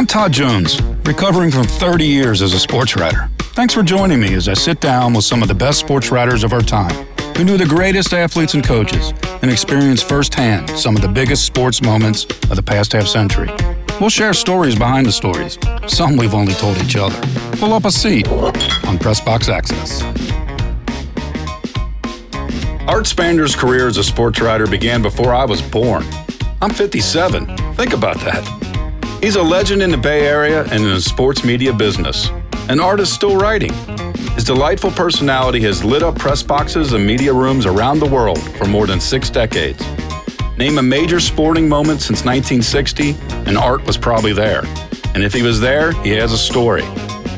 I'm Todd Jones, recovering from 30 years as a sports writer. Thanks for joining me as I sit down with some of the best sports writers of our time who knew the greatest athletes and coaches and experienced firsthand some of the biggest sports moments of the past half century. We'll share stories behind the stories, some we've only told each other. Pull up a seat on Pressbox Access. Art Spander's career as a sports writer began before I was born. I'm 57. Think about that. He's a legend in the Bay Area and in the sports media business. An artist still writing. His delightful personality has lit up press boxes and media rooms around the world for more than six decades. Name a major sporting moment since 1960, and Art was probably there. And if he was there, he has a story.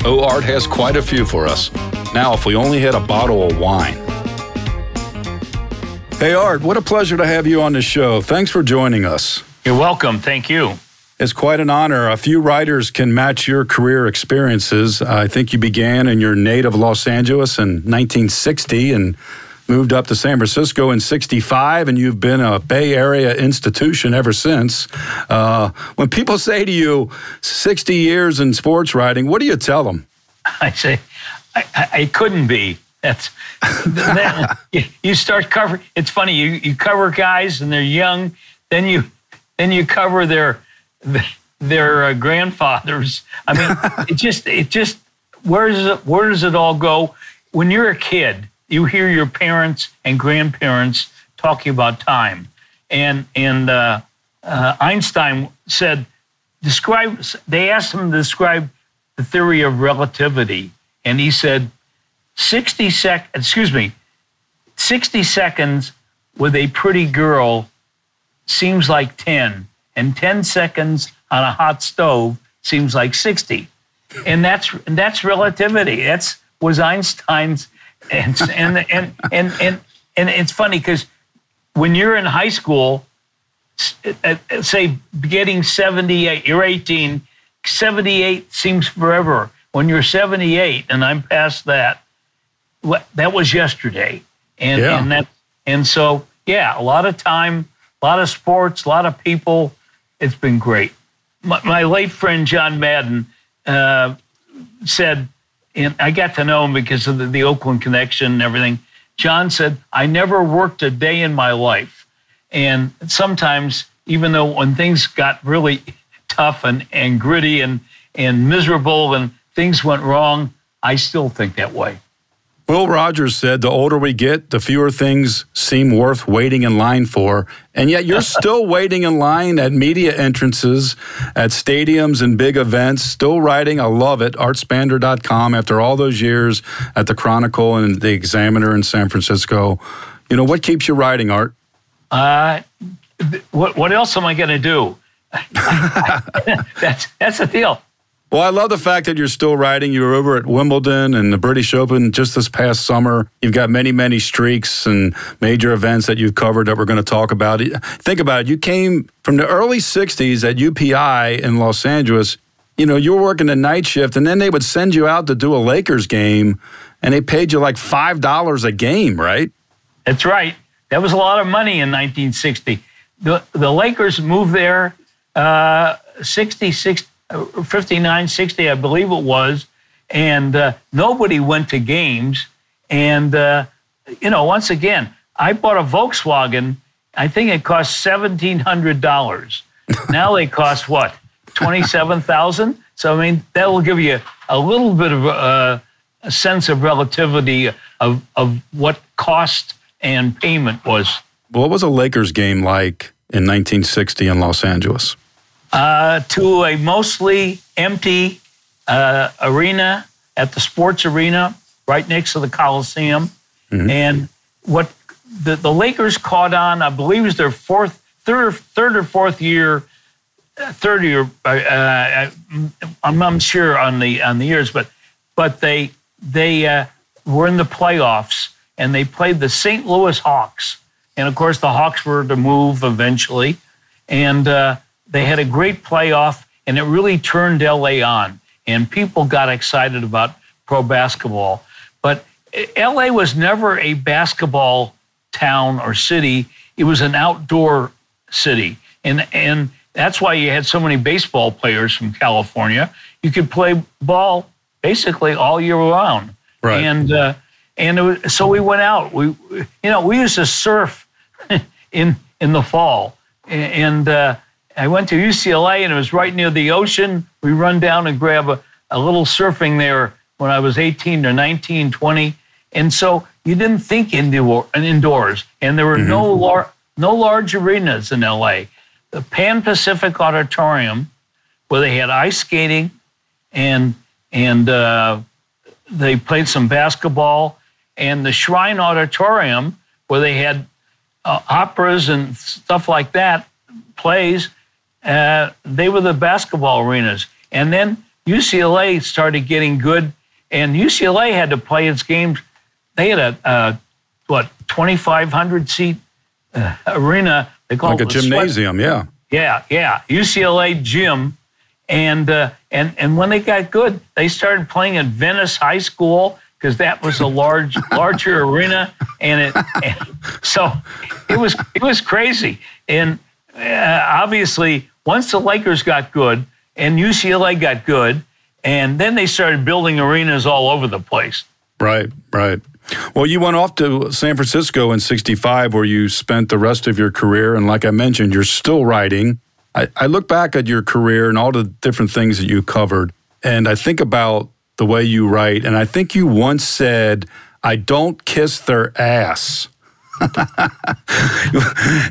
Oh, Art has quite a few for us. Now, if we only had a bottle of wine. Hey, Art, what a pleasure to have you on the show. Thanks for joining us. You're welcome. Thank you. It's quite an honor. A few writers can match your career experiences. I think you began in your native Los Angeles in 1960 and moved up to San Francisco in 65, and you've been a Bay Area institution ever since. Uh, when people say to you, 60 years in sports writing, what do you tell them? I say, I, I, couldn't be. That's you start covering. It's funny. You, you cover guys and they're young. Then you then you cover their their uh, grandfathers. I mean, it just it just where does it where does it all go? When you're a kid, you hear your parents and grandparents talking about time, and and uh, uh, Einstein said, describe. They asked him to describe the theory of relativity, and he said, sixty sec. Excuse me, sixty seconds with a pretty girl seems like ten and 10 seconds on a hot stove seems like 60 and that's and that's relativity. That's was einstein's and and and and and, and it's funny because when you're in high school uh, uh, say getting 78 you're 18 78 seems forever. When you're 78 and i'm past that that was yesterday. And yeah. and that and so yeah a lot of time a lot of sports a lot of people it's been great. My, my late friend John Madden uh, said, and I got to know him because of the, the Oakland connection and everything. John said, I never worked a day in my life. And sometimes, even though when things got really tough and, and gritty and, and miserable and things went wrong, I still think that way. Will Rogers said the older we get, the fewer things seem worth waiting in line for. And yet you're still waiting in line at media entrances, at stadiums and big events, still writing. I love it. Artspander.com after all those years at the Chronicle and the Examiner in San Francisco. You know, what keeps you writing, Art? Uh, what, what else am I going to do? that's, that's the deal. Well, I love the fact that you're still riding. You were over at Wimbledon and the British Open just this past summer. You've got many, many streaks and major events that you've covered that we're going to talk about. Think about it. You came from the early 60s at UPI in Los Angeles. You know, you were working the night shift, and then they would send you out to do a Lakers game, and they paid you like $5 a game, right? That's right. That was a lot of money in 1960. The, the Lakers moved there uh, 66 59, 60, I believe it was. And uh, nobody went to games. And, uh, you know, once again, I bought a Volkswagen. I think it cost $1,700. now they cost what? 27000 So, I mean, that will give you a little bit of a, uh, a sense of relativity of, of what cost and payment was. What was a Lakers game like in 1960 in Los Angeles? Uh, to a mostly empty uh, arena at the sports arena right next to the Coliseum. Mm-hmm. And what the, the Lakers caught on. I believe it was their fourth, third, third or fourth year, third year. Uh, uh, I'm not sure on the on the years, but but they they uh, were in the playoffs and they played the St. Louis Hawks, and of course the Hawks were to move eventually, and uh, they had a great playoff, and it really turned LA on, and people got excited about pro basketball, but LA was never a basketball town or city. It was an outdoor city. And, and that's why you had so many baseball players from California. You could play ball basically all year round. Right. And, uh, and was, so we went out. We, you know, we used to surf in, in the fall. And uh, I went to UCLA and it was right near the ocean. We run down and grab a, a little surfing there when I was 18 or 19, 20. And so you didn't think indoor, indoors, and there were mm-hmm. no, lar- no large arenas in LA. The Pan Pacific Auditorium, where they had ice skating and, and uh, they played some basketball, and the Shrine Auditorium, where they had uh, operas and stuff like that, plays, uh, they were the basketball arenas. And then UCLA started getting good, and UCLA had to play its games they had a, what 2,500 seat uh, arena. They call like it a gymnasium. Sweat. Yeah, yeah, yeah. UCLA gym, and uh, and and when they got good, they started playing at Venice High School because that was a large larger arena, and it and so it was it was crazy. And uh, obviously, once the Lakers got good and UCLA got good, and then they started building arenas all over the place. Right, right. Well, you went off to San Francisco in 65, where you spent the rest of your career. And like I mentioned, you're still writing. I, I look back at your career and all the different things that you covered, and I think about the way you write. And I think you once said, I don't kiss their ass.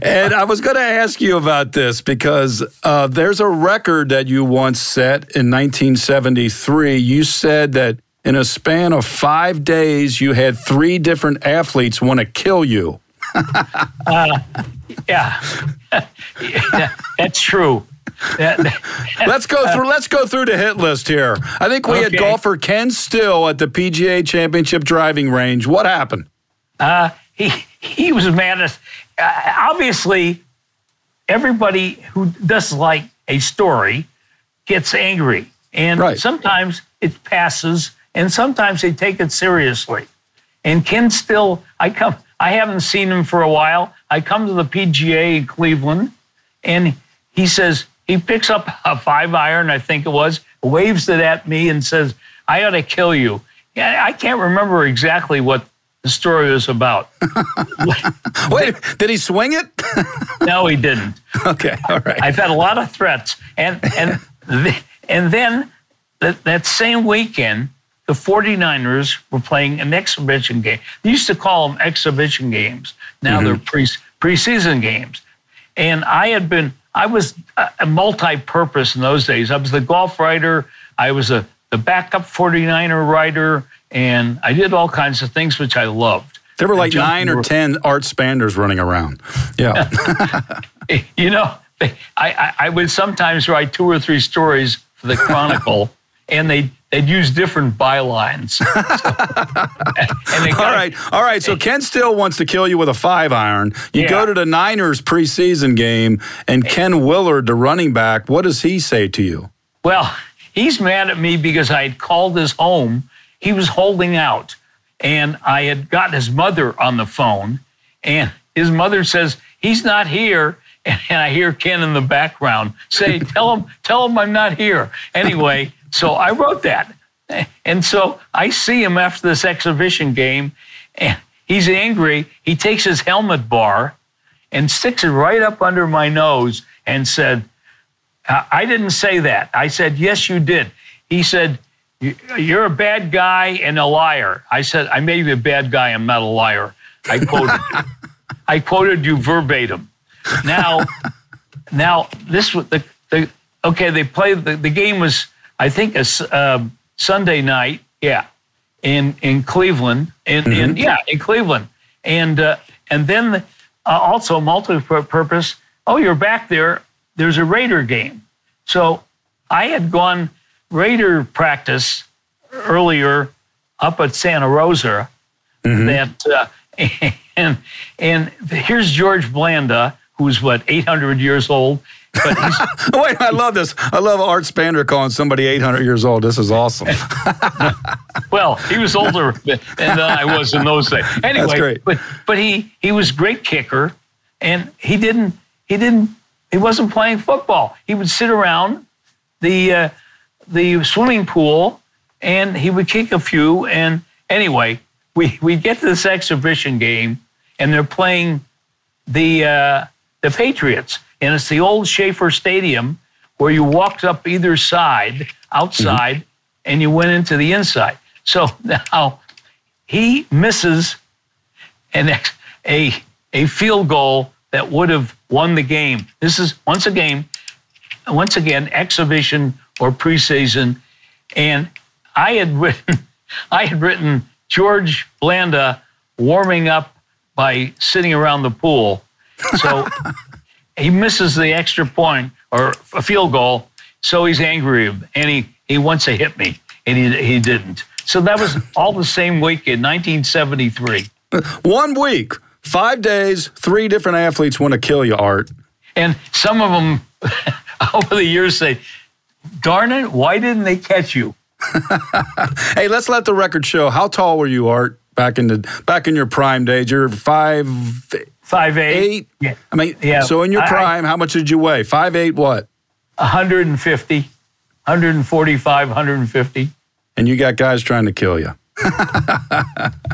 And I was going to ask you about this because uh, there's a record that you once set in 1973. You said that in a span of five days, you had three different athletes want to kill you. uh, yeah. yeah, that's true. let's go through. Let's go through the hit list here. I think we okay. had golfer Ken Still at the PGA Championship driving range. What happened? Uh, he he was mad at. Uh, obviously, everybody who doesn't like a story gets angry, and right. sometimes it passes and sometimes they take it seriously. And Ken Still, I come, I haven't seen him for a while. I come to the PGA in Cleveland, and he says he picks up a five iron, I think it was, waves it at me, and says, "I ought to kill you." Yeah, I can't remember exactly what the story was about. Wait, did he swing it? no, he didn't. Okay, all right. I've had a lot of threats, and and and then that, that same weekend, the 49ers were playing an exhibition game. They used to call them exhibition games. Now mm-hmm. they're pre preseason games. And I had been, I was a multi-purpose in those days. I was the golf writer. I was a the backup 49er writer, and I did all kinds of things which I loved. There were like nine or ten Art Spanders running around. Yeah. you know, I, I, I would sometimes write two or three stories for the Chronicle, and they they'd use different bylines. So, all right, all right. So Ken still wants to kill you with a five iron. You yeah. go to the Niners preseason game, and Ken Willard, the running back, what does he say to you? Well, he's mad at me because I had called his home. He was holding out, and I had got his mother on the phone, and his mother says he's not here. And I hear Ken in the background say, "Tell him, tell him I'm not here." Anyway. So I wrote that. And so I see him after this exhibition game, and he's angry. He takes his helmet bar and sticks it right up under my nose and said, I didn't say that. I said, Yes, you did. He said, You're a bad guy and a liar. I said, I may be a bad guy, I'm not a liar. I quoted I quoted you verbatim. Now, now this was the, the okay, they played the, the game was I think a uh, Sunday night, yeah, in in Cleveland, in, mm-hmm. in yeah, in Cleveland, and uh, and then uh, also multi-purpose. Oh, you're back there. There's a Raider game. So I had gone Raider practice earlier up at Santa Rosa. Mm-hmm. That uh, and and here's George Blanda, who's what 800 years old. But he's, Wait, I love this. I love Art Spander calling somebody 800 years old. This is awesome. well, he was older than I was in those days. Anyway, but but he he was great kicker, and he didn't he didn't he wasn't playing football. He would sit around the uh, the swimming pool, and he would kick a few. And anyway, we we get to this exhibition game, and they're playing the uh, the Patriots, and it's the old Schaefer Stadium where you walked up either side outside, and you went into the inside. So now he misses an ex- a a field goal that would have won the game. This is once again, once again, exhibition or preseason, and I had written, I had written George Blanda warming up by sitting around the pool. So he misses the extra point or a field goal, so he's angry and he he wants to hit me, and he he didn't. So that was all the same week in 1973. One week, five days, three different athletes want to kill you, Art. And some of them over the years say, darn it, why didn't they catch you? Hey, let's let the record show. How tall were you, Art, back in the back in your prime days? You're five Five eight, eight. Yeah. I mean, Yeah. so in your I- I- prime, how much did you weigh? Five eight what? 150, 145, 150. And you got guys trying to kill you.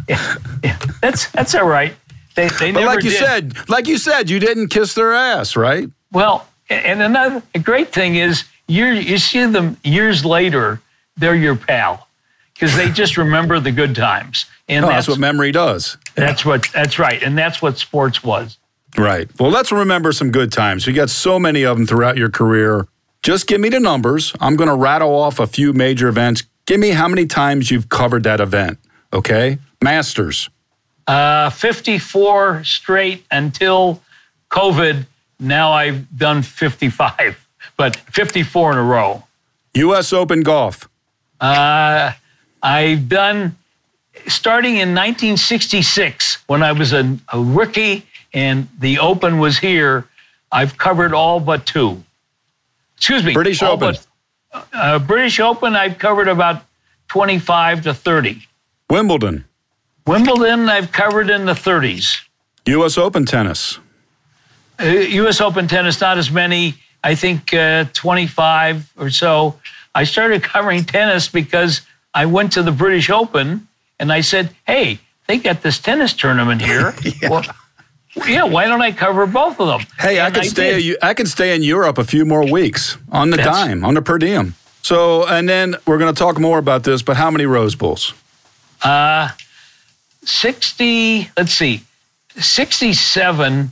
Yeah, that's that's all right. They, they But like you did. said, like you said, you didn't kiss their ass, right? Well, and another a great thing is you you see them years later, they're your pal because they just remember the good times, and that's that's what memory does. that's what that's right, and that's what sports was. Right. Well, let's remember some good times. You got so many of them throughout your career. Just give me the numbers. I'm going to rattle off a few major events. Give me how many times you've covered that event. Okay. Masters. Uh, 54 straight until COVID. Now I've done 55, but 54 in a row. U.S. Open golf. Uh, I've done starting in 1966 when I was a, a rookie and the Open was here. I've covered all but two. Excuse me. British Open. but- uh, British Open, I've covered about 25 to 30. Wimbledon. Wimbledon, I've covered in the 30s. U.S. Open tennis. Uh, U.S. Open tennis, not as many. I think uh, 25 or so. I started covering tennis because I went to the British Open and I said, "Hey, they got this tennis tournament here. Yeah. Well, yeah, why don't I cover both of them?" Hey, I And could stay. did. I could stay in Europe a few more weeks on the That's- dime, on the per diem. So, and then we're going to talk more about this. But how many Rose Bowls? 60, let's see, 67.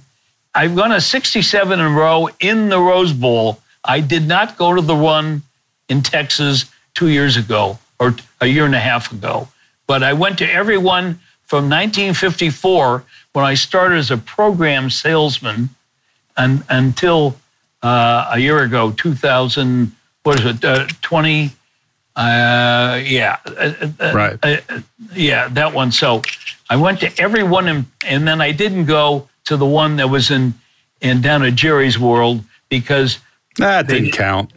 I've gone a 67 in a row in the Rose Bowl. I did not go to the one in Texas two years ago or a year and a half ago, but I went to every one from 1954 when I started as a program salesman and, until uh, a year ago, 2000, what is it, uh, 20? Uh, yeah. Uh, uh, Right. uh, yeah, that one. So I went to every one, in, and then I didn't go to the one that was in, in down at Jerry's World because That didn't count.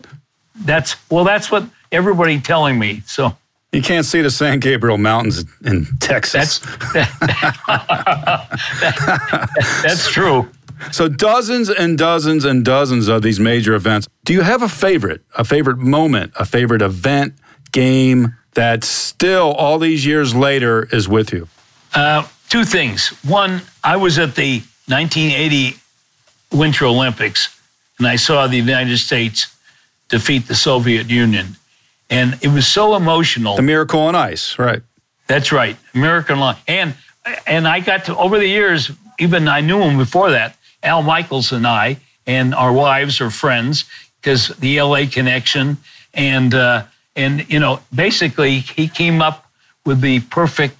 that's well, that's what everybody telling me. So You can't see the San Gabriel Mountains in Texas. that's that's true. So dozens and dozens and dozens of these major events. Do you have a favorite, a favorite moment, a favorite event, game that still all these years later is with you? Uh, two things. One, I was at the 1980 Winter Olympics, and I saw the United States defeat the Soviet Union, and it was so emotional. The Miracle on Ice, right? That's right, American law. And and I got to over the years, even I knew him before that. Al Michaels and I and our wives are friends because the LA connection, and uh, and you know basically he came up with the perfect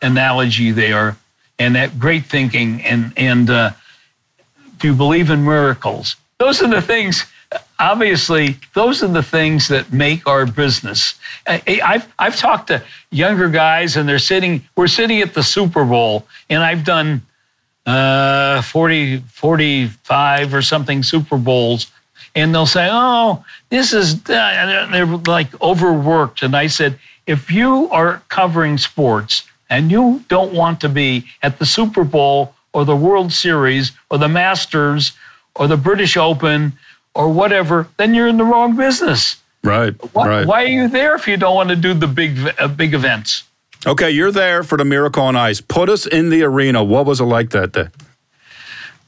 analogy there, and that great thinking and and uh, do you believe in miracles? Those are the things. Obviously, those are the things that make our business. I've I've talked to younger guys, and they're sitting. We're sitting at the Super Bowl, and I've done uh, 40, 45 or something Super Bowls, and they'll say, "Oh, this is," they're like overworked. And I said, if you are covering sports and you don't want to be at the Super Bowl or the World Series or the Masters or the British Open or whatever, then you're in the wrong business. Right. Why, right. why are you there if you don't want to do the big uh, big events? Okay, you're there for the Miracle on Ice. Put us in the arena. What was it like that day?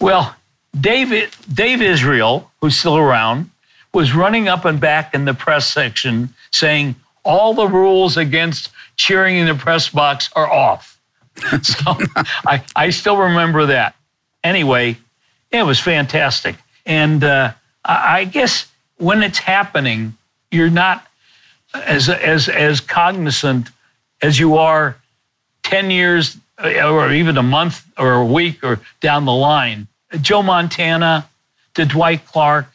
Well, David Dave Israel, who's still around, was running up and back in the press section saying all the rules against cheering in the press box are off. so I, I still remember that. Anyway, it was fantastic. And uh, I guess when it's happening, you're not as, as, as cognizant as you are 10 years uh, or even a month or a week or down the line. Joe Montana to Dwight Clark,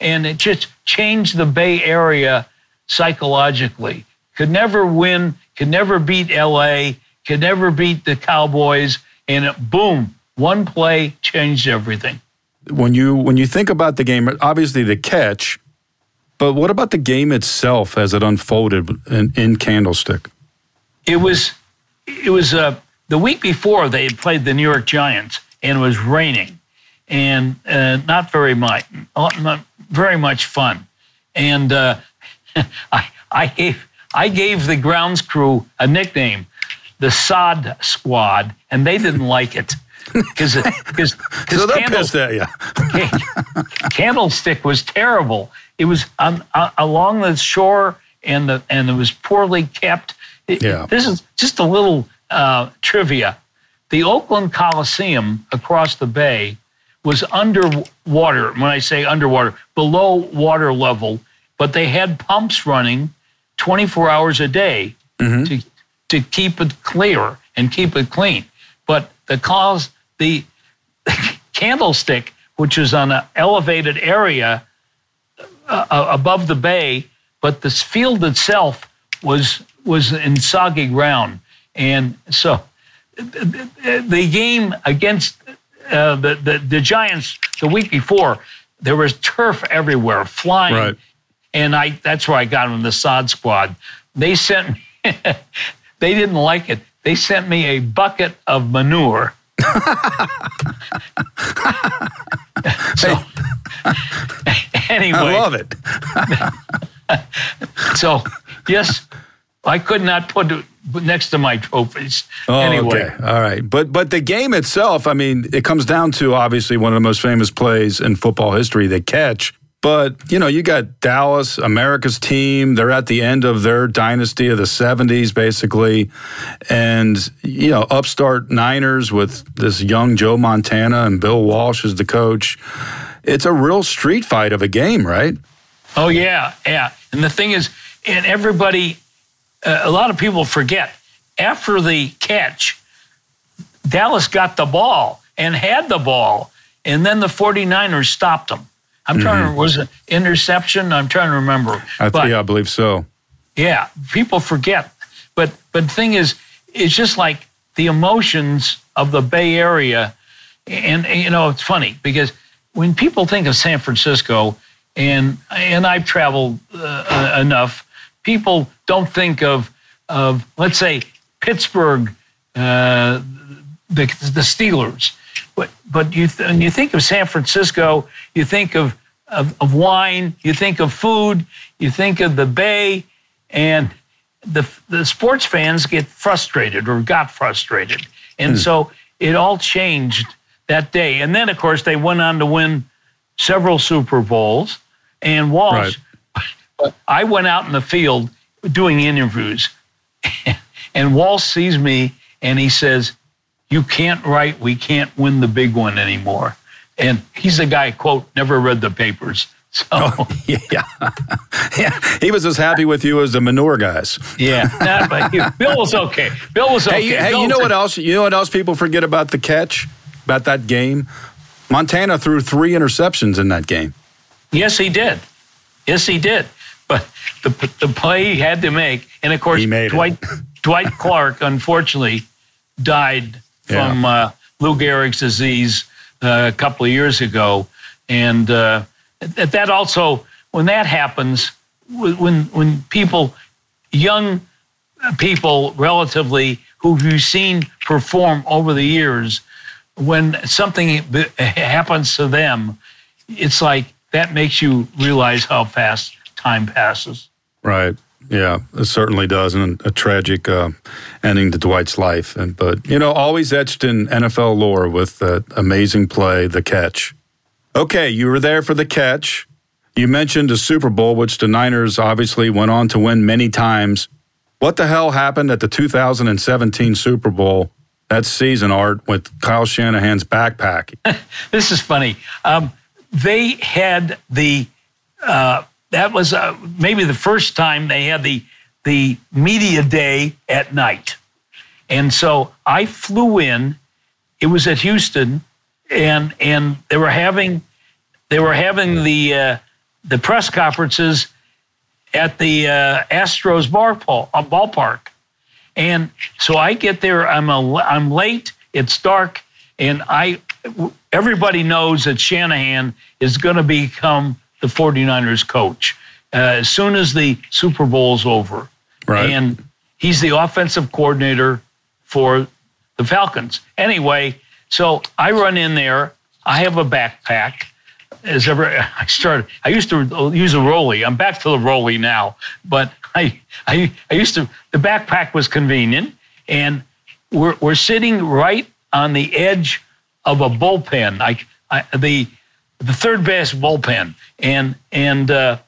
and it just changed the Bay Area psychologically. Could never win, could never beat LA, could never beat the Cowboys, and boom, one play changed everything. When you when you think about the game, obviously the catch, but what about the game itself as it unfolded in, in Candlestick? It was it was uh, the week before they had played the New York Giants, and it was raining, and uh, not very much, not very much fun, and uh, I I gave I gave the grounds crew a nickname, the Sod Squad, and they didn't like it because so they're pissed at you. Candlestick was terrible. It was on, uh, along the shore, and the and it was poorly kept. It, yeah. This is just a little uh, trivia. The Oakland Coliseum across the bay was underwater. When I say underwater, below water level, but they had pumps running 24 hours a day mm-hmm. to to keep it clear and keep it clean. But the cause the candlestick, which is on an elevated area uh, uh, above the bay, but this field itself was was in soggy ground, and so the game against uh, the, the the Giants the week before, there was turf everywhere flying. Right and I that's where I got them the sod squad. They sent me, they didn't like it. They sent me a bucket of manure. so anyway, I love it. so yes, I could not put it next to my trophies. Oh, anyway, okay. all right, but but the game itself, I mean, it comes down to obviously one of the most famous plays in football history, the catch but, you know, you got Dallas, America's team. They're at the end of their dynasty of the 70s, basically. And, you know, upstart Niners with this young Joe Montana and Bill Walsh as the coach. It's a real street fight of a game, right? Oh, yeah. Yeah. And the thing is, and everybody, uh, a lot of people forget, after the catch, Dallas got the ball and had the ball. And then the 49ers stopped them. I'm mm-hmm. trying to, remember, was it interception? I'm trying to remember. I, but, yeah, I believe so. Yeah, people forget. But, but the thing is, it's just like the emotions of the Bay Area. And, you know, it's funny because when people think of San Francisco, and, and I've traveled uh, enough, people don't think of, of let's say, Pittsburgh, uh, the, the Steelers. But, but you th- when you think of San Francisco, you think of, of, of wine, you think of food, you think of the bay, and the, the sports fans get frustrated or got frustrated. And hmm. so it all changed that day. And then, of course, they went on to win several Super Bowls. And Walsh, right. I went out in the field doing interviews, and Walsh sees me and he says, you can't write, we can't win the big one anymore. And he's the guy, quote, never read the papers. So Oh, yeah. yeah. He was as happy with you as the manure guys. yeah, but he- Bill was okay. Bill was okay. Hey, hey, Bill you know what else? You know what else people forget about the catch, about that game? Montana threw three interceptions in that game. Yes, he did. Yes, he did. But the the play he had to make, and of course, He made it. Dwight Dwight Clark unfortunately died Yeah. from uh, Lou Gehrig's disease a couple of years ago, and uh, that that also when that happens, when when people, young people, relatively who you've seen perform over the years, when something happens to them, it's like that makes you realize how fast time passes. Right. Yeah, it certainly does, and a tragic uh, ending to Dwight's life. And but you know, always etched in NFL lore with that amazing play, the catch. Okay, you were there for the catch. You mentioned the Super Bowl, which the Niners obviously went on to win many times. What the hell happened at the 2017 Super Bowl that season, Art, with Kyle Shanahan's backpack? This is funny. Um, they had the uh, that was uh, maybe the first time they had the the media day at night, and so I flew in. It was at Houston, and and they were having they were having the uh, the press conferences at the uh, Astros bar ball, uh, ballpark. And so I get there. I'm a, I'm late. It's dark, and I. Everybody knows that Shanahan is going to become the 49ers coach uh, as soon as the Super Bowl's over. Right. And he's the offensive coordinator for the Falcons. Anyway, so I run in there. I have a backpack. As ever, I started. I used to use a rolly. I'm back to the rolly now, but I, I, I used to. The backpack was convenient, and we're we're sitting right on the edge of a bullpen. I, I the the third base bullpen, and and uh,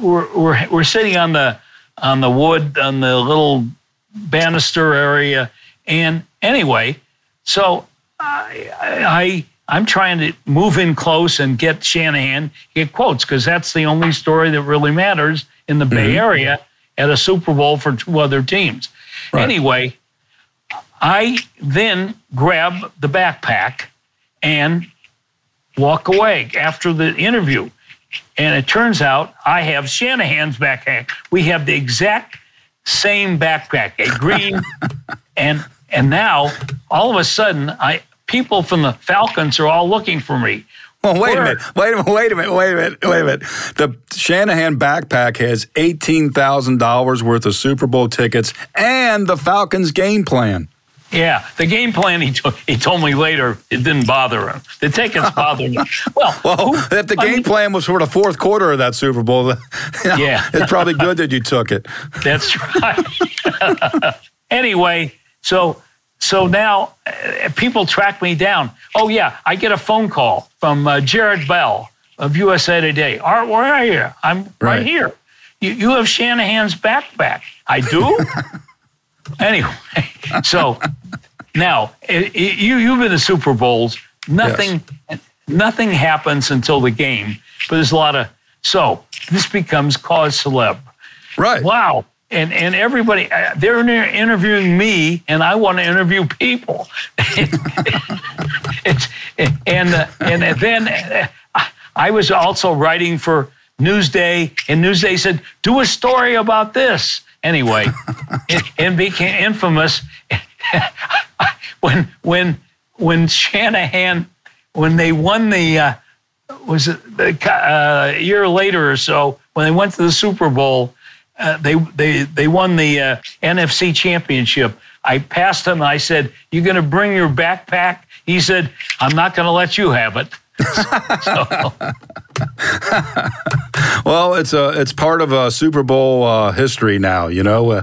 we're we're we're sitting on the on the wood on the little banister area, and anyway, so I I I'm trying to move in close and get Shanahan get quotes because that's the only story that really matters in the Bay Area at a Super Bowl for two other teams. Right. Anyway, I then grab the backpack and walk away after the interview. And it turns out I have Shanahan's backpack. We have the exact same backpack, a green, and and now all of a sudden, I people from the Falcons are all looking for me. Well, wait a minute. Wait a minute. Wait a minute. Wait a minute. Wait a minute. The Shanahan backpack has eighteen thousand dollars worth of Super Bowl tickets and the Falcons game plan. Yeah, the game plan he, to, he told me later it didn't bother him. The tickets bothered him. Well, Well, who- if the I game mean, plan was for the fourth quarter of that Super Bowl, you know, Yeah. it's probably good that you took it. That's right. anyway, so so now uh, people track me down. Oh yeah, I get a phone call from uh, Jarrett Bell of USA Today. Art, where are you? I'm right, Right. here. You, you have Shanahan's backpack. I do. anyway, so now i- i- you you've been to Super Bowls. Nothing nothing happens until the game, but there's a lot of so this becomes cause celeb. Right. Wow. And, and everybody, uh, they're interviewing me, and I want to interview people. it's, and, uh, and then uh, I was also writing for Newsday, and Newsday said, do a story about this. Anyway, it, it became infamous when, when, when Shanahan, when they won the, uh, was it uh, year later or so when they went to the Super Bowl? Uh, they they they won the uh, NFC Championship. I passed him. I said, you're going to bring your backpack?" He said, "I'm not going to let you have it." Well, it's a it's part of a Super Bowl uh, history now. You know.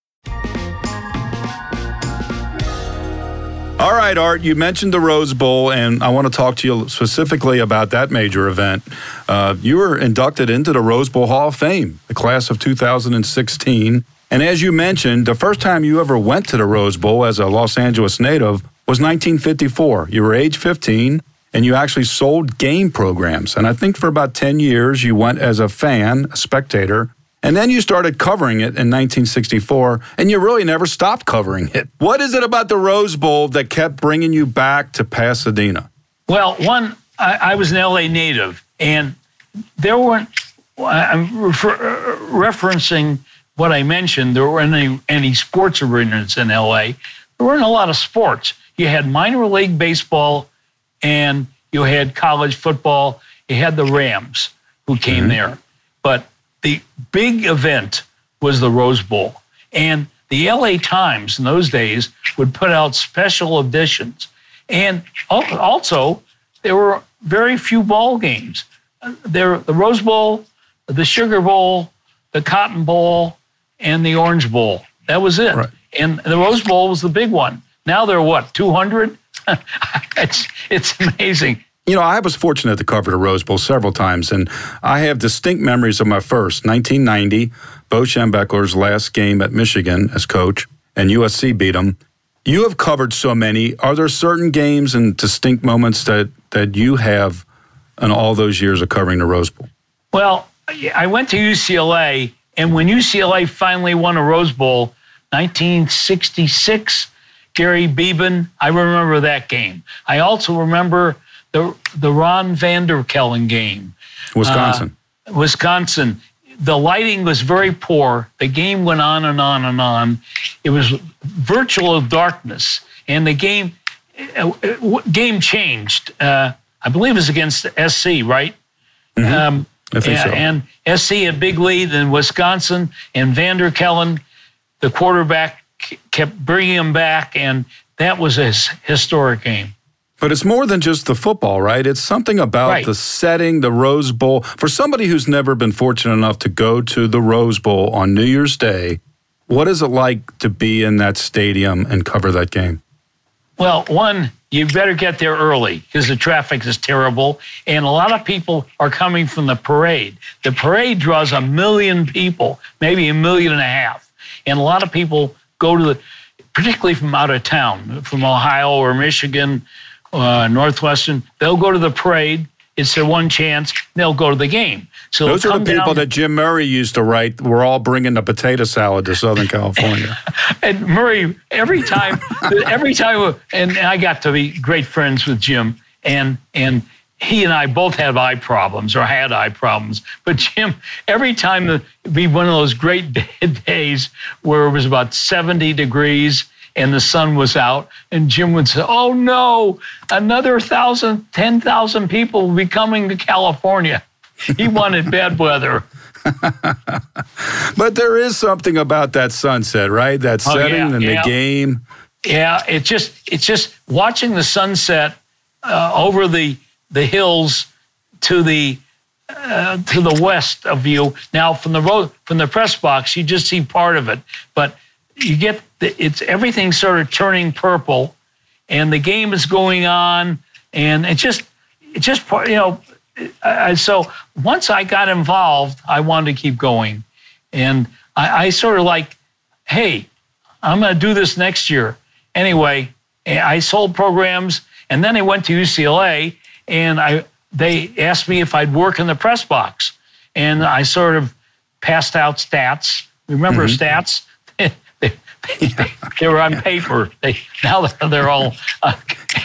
All right, Art, you mentioned the Rose Bowl, and I want to talk to you specifically about that major event. Uh, you were inducted into the Rose Bowl Hall of Fame, the class of 2016. And as you mentioned, the first time you ever went to the Rose Bowl as a Los Angeles native was 1954. You were age 15, and you actually sold game programs. And I think for about 10 years, you went as a fan, a spectator, and then you started covering it in 1964, and you really never stopped covering it. What is it about the Rose Bowl that kept bringing you back to Pasadena? Well, one, I, I was an LA native, and there weren't, I'm refer, referencing what I mentioned, there weren't any, any sports arenas in LA. There weren't a lot of sports. You had minor league baseball, and you had college football. You had the Rams who came mm-hmm. there. But the big event was the Rose Bowl. And the LA Times in those days would put out special editions. And also, there were very few ball games. There, the Rose Bowl, the Sugar Bowl, the Cotton Bowl, and the Orange Bowl. That was it. Right. And the Rose Bowl was the big one. Now they're what, 200? it's, it's amazing. You know, I was fortunate to cover the Rose Bowl several times, and I have distinct memories of my first, 1990, Bo Schembechler's last game at Michigan as coach, and USC beat him. You have covered so many. Are there certain games and distinct moments that, that you have in all those years of covering the Rose Bowl? Well, I went to UCLA, and when UCLA finally won a Rose Bowl, 1966, Gary Beban, I remember that game. I also remember the the Ron Vanderkelen game. Wisconsin. Uh, Wisconsin. The lighting was very poor. The game went on and on and on. It was virtual darkness, and the game uh, game changed. Uh, I believe it was against SC, right? Mm-hmm. Um, I think and, so. And SC a big lead in Wisconsin, and Vanderkelen, the quarterback, kept bringing him back, and that was a historic game. But it's more than just the football, right? It's something about right. the setting, the Rose Bowl. For somebody who's never been fortunate enough to go to the Rose Bowl on New Year's Day, what is it like to be in that stadium and cover that game? Well, one, you better get there early because the traffic is terrible. And a lot of people are coming from the parade. The parade draws a million people, maybe a million and a half. And a lot of people go to the, particularly from out of town, from Ohio or Michigan uh, Northwestern, they'll go to the parade. It's their one chance. They'll go to the game. So those are the people down, that Jim Murray used to write. We're all bringing the potato salad to Southern California. and Murray, every time, every time, and I got to be great friends with Jim, and and he and I both have eye problems or had eye problems. But Jim, every time the be one of those great days where it was about 70 degrees and the sun was out, and Jim would say, Oh no, another thousand, 10,000 people will be coming to California. He wanted bad weather. but there is something about that sunset, right? That setting oh, yeah, and yeah. the game. Yeah, it's just it's just watching the sunset uh, over the the hills to the uh, to the west of you. Now, from the road from the press box, you just see part of it, but you get the, it's everything sort of turning purple, and the game is going on, and it just it just you know. I, so once I got involved, I wanted to keep going, and I, I sort of like, hey, I'm going to do this next year anyway. I sold programs, and then I went to UCLA, and I they asked me if I'd work in the press box, and I sort of passed out stats. Remember mm-hmm. stats? they were on paper. They now they're all uh,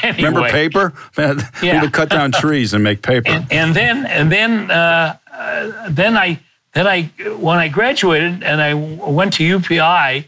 anyway. Remember paper? Man, yeah. We cut down trees and make paper. And, and then and then uh, uh, then I then I when I graduated and I went to UPI,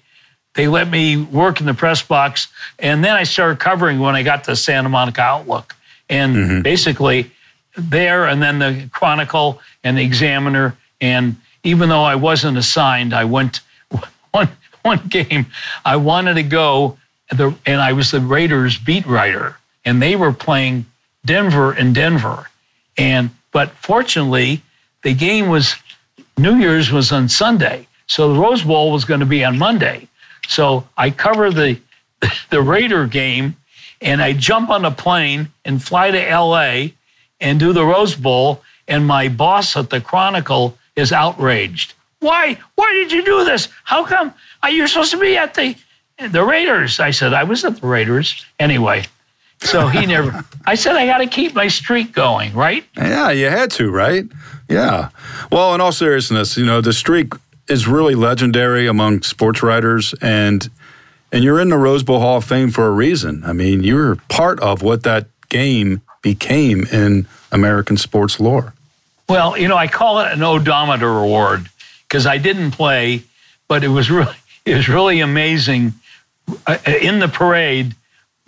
they let me work in the press box, and then I started covering when I got the Santa Monica Outlook, and mm-hmm. basically there, and then the Chronicle and the Examiner, and even though I wasn't assigned, I went one one game. I wanted to go, and I was the Raiders beat writer, and they were playing Denver and Denver, and but fortunately, the game was New Year's was on Sunday, so the Rose Bowl was going to be on Monday. So I cover the the Raider game, and I jump on a plane and fly to L.A. and do the Rose Bowl. And my boss at the Chronicle is outraged. Why? Why did you do this? How come? Are you supposed to be at the the Raiders? I said I was at the Raiders anyway. So he never. I said I got to keep my streak going, right? Yeah, you had to, right? Yeah. Well, in all seriousness, you know the streak is really legendary among sports writers and and you're in the Rose Bowl Hall of Fame for a reason. I mean, you're part of what that game became in American sports lore. Well, you know, I call it an odometer award because I didn't play, but it was really it was really amazing uh, in the parade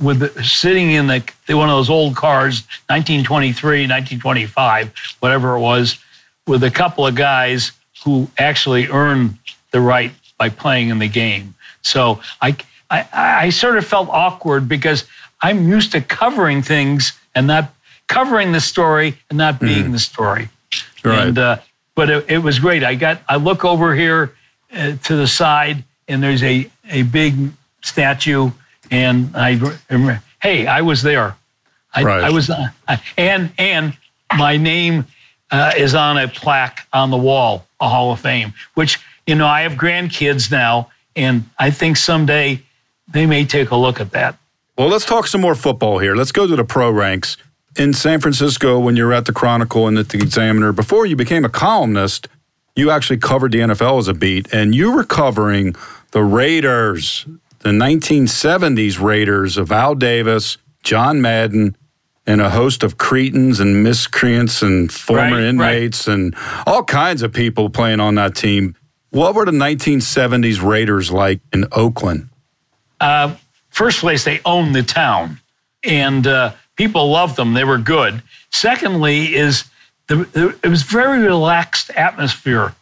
with the, sitting in the one of those old cars, 1923, 1925, whatever it was, with a couple of guys who actually earned the right by playing in the game. So I, I, I sort of felt awkward because I'm used to covering things and not covering the story and not being mm. the story. Right. And, uh, but it, it, was great. I got, I look over here uh, to the side and there's a, a big statue and I remember, hey, I was there. I, right. I was, uh, and, and my name uh, is on a plaque on the wall, a Hall of Fame, which, you know, I have grandkids now, and I think someday they may take a look at that. Well, let's talk some more football here. Let's go to the pro ranks. In San Francisco, when you were at the Chronicle and at the Examiner, before you became a columnist, you actually covered the NFL as a beat, and you were covering the Raiders, the 1970s Raiders of Al Davis, John Madden, and a host of cretins and miscreants and former right, inmates right. and all kinds of people playing on that team. What were the 1970s Raiders like in Oakland? Uh, first place, they owned the town, and uh, people loved them. They were good. Secondly, is the, the, it was very relaxed atmosphere.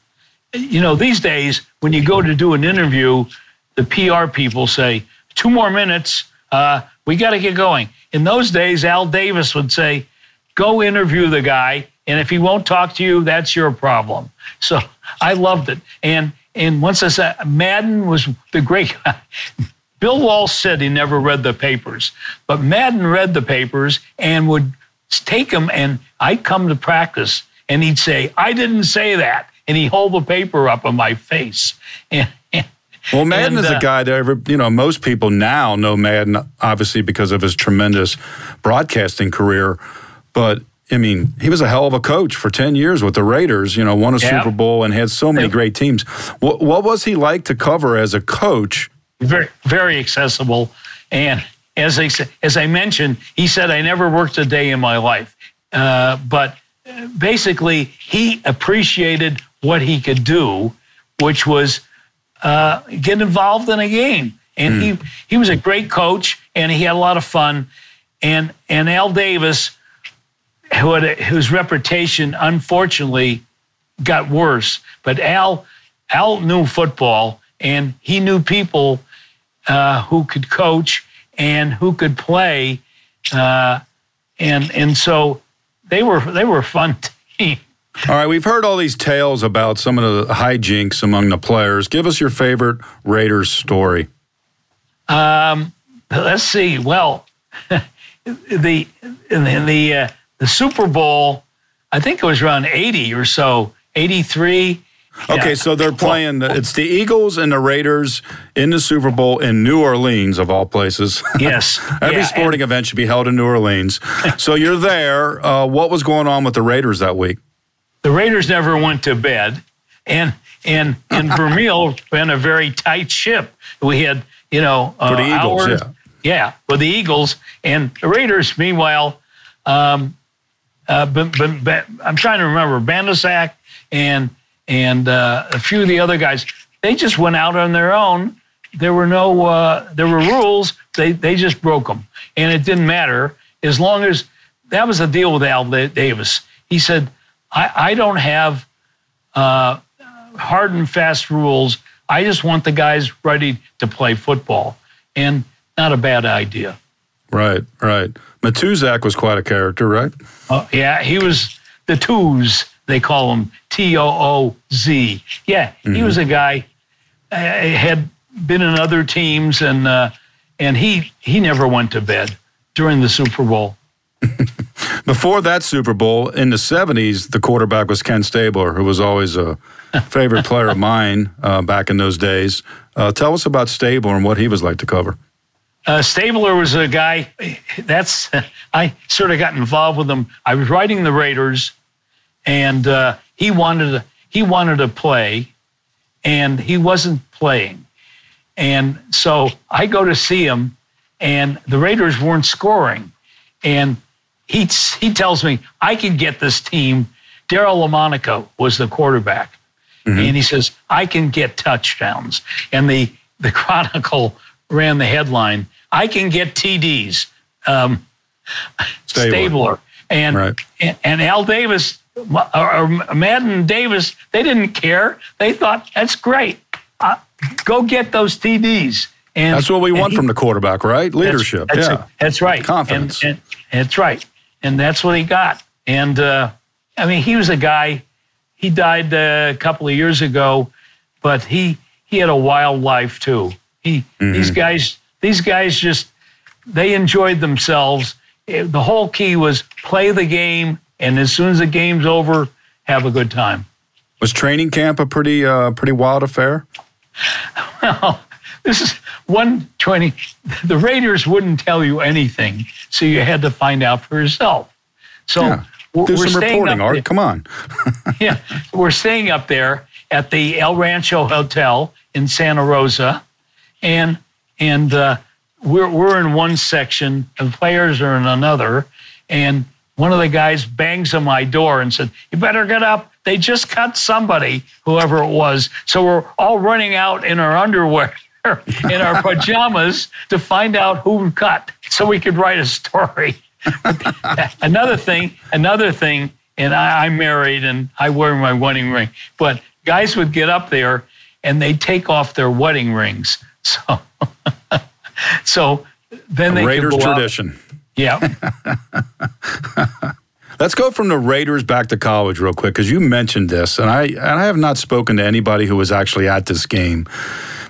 You know, these days when you go to do an interview, the PR people say two more minutes. Uh, we got to get going. In those days, Al Davis would say, go interview the guy. And if he won't talk to you, that's your problem. So I loved it. And and once I said Madden was the great guy. Bill Walsh said he never read the papers, but Madden read the papers and would take them and I'd come to practice and he'd say, I didn't say that. And he'd hold the paper up in my face. And, well, Madden and, is a uh, guy that ever, you know, most people now know Madden, obviously because of his tremendous broadcasting career. But I mean, he was a hell of a coach for 10 years with the Raiders, you know, won a yeah. Super Bowl and had so many great teams. What, what was he like to cover as a coach? Very, very accessible. And as I, as I mentioned, he said, I never worked a day in my life. Uh, but basically, he appreciated what he could do, which was uh, get involved in a game. And mm. he he was a great coach, and he had a lot of fun. And and Al Davis, who had a, whose reputation unfortunately got worse, but Al Al knew football, and he knew people uh, who could coach and who could play, uh, and and so they were they were a fun team. All right, we've heard all these tales about some of the hijinks among the players. Give us your favorite Raiders story. Um, let's see. Well, the in the the, uh, the Super Bowl, I think it was around eighty or so, eighty three. Okay, yeah. so they're playing. The, it's the Eagles and the Raiders in the Super Bowl in New Orleans, of all places. Yes, every yeah, sporting event should be held in New Orleans. so you're there. Uh, what was going on with the Raiders that week? The Raiders never went to bed, and and and Vermeil ran a very tight ship. We had you know uh, For the Eagles, hours, yeah. yeah, with the Eagles and the Raiders. Meanwhile, um, uh, but, but, but, I'm trying to remember Matuszak and and uh, a few of the other guys. They just went out on their own there were no uh, there were rules. They they just broke them, and it didn't matter as long as that was the deal with Al Davis. He said, "I, I don't have uh, hard and fast rules. I just want the guys ready to play football, and not a bad idea." Right, right. Matuszak was quite a character, right? Uh, yeah, he was the twos. They call him T O O Z. Yeah, mm-hmm. he was a guy uh, had been in other teams, and uh, and he he never went to bed during the Super Bowl. Before that Super Bowl in the '70s, the quarterback was Ken Stabler, who was always a favorite player of mine uh, back in those days. Uh, tell us about Stabler and what he was like to cover. Uh, Stabler was a guy. That's I sort of got involved with him. I was writing the Raiders, and uh, he wanted to, he wanted to play, and he wasn't playing, and so I go to see him, and the Raiders weren't scoring, and he he tells me I can get this team. Daryle Lamonica was the quarterback, mm-hmm. and he says I can get touchdowns, and the the Chronicle ran the headline, I can get TDs. Um, Stabler. Stabler. And, right. and, and Al Davis or Madden Davis, they didn't care. They thought that's great. Uh, go get those TDs. And that's what we want he, from the quarterback, right? Leadership. That's, that's yeah, that's right. Confidence. And, and, that's right. And that's what he got. And uh, I mean, he was a guy. He died uh, a couple of years ago, but he he had a wild life too. He mm-hmm. these guys these guys just they enjoyed themselves. The whole key was play the game, and as soon as the game's over, have a good time. Was training camp a pretty uh, pretty wild affair? Well, this is one training. The Raiders wouldn't tell you anything, so you had to find out for yourself. So yeah. we're, do some reporting, Art. There. Come on. yeah, we're staying up there at the El Rancho Hotel in Santa Rosa, and and uh, we're we're in one section, and players are in another, and one of the guys bangs on my door and said, "You better get up. They just cut somebody, whoever it was." So we're all running out in our underwear. in our pajamas to find out who cut so we could write a story. another thing, another thing, and I, I'm married and I wear my wedding ring, but guys would get up there and they'd take off their wedding rings. So, so then they Raiders tradition. Out. Yeah. Let's go from the Raiders back to college real quick because you mentioned this, and I and I have not spoken to anybody who was actually at this game.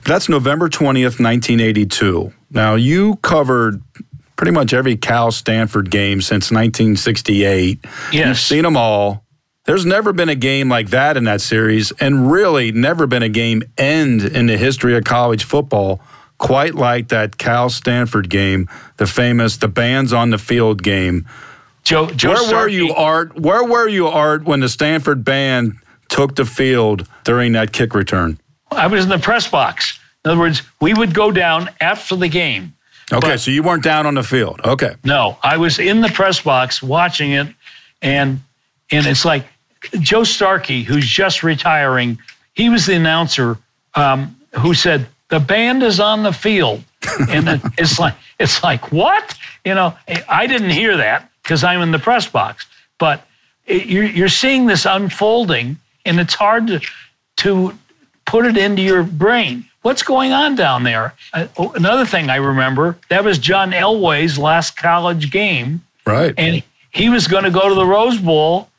That's November twentieth, nineteen eighty-two. Now you covered pretty much every Cal Stanford game since 1968. Yes. You've seen them all. There's never been a game like that in that series, and really never been a game end in the history of college football quite like that Cal Stanford game, the famous the bands on the field game. Joe, Joe where were you, Art? Where were you, Art, when the Stanford band took the field during that kick return? I was in the press box. In other words, we would go down after the game. Okay, so you weren't down on the field. Okay. No, I was in the press box watching it, and and it's like Joe Starkey, who's just retiring, he was the announcer um, who said the band is on the field, and it's like it's like what you know. I didn't hear that because I'm in the press box, but it, you're you're seeing this unfolding, and it's hard to to put it into your brain. What's going on down there? Uh, another thing I remember that was John Elway's last college game, right? And he was going to go to the Rose Bowl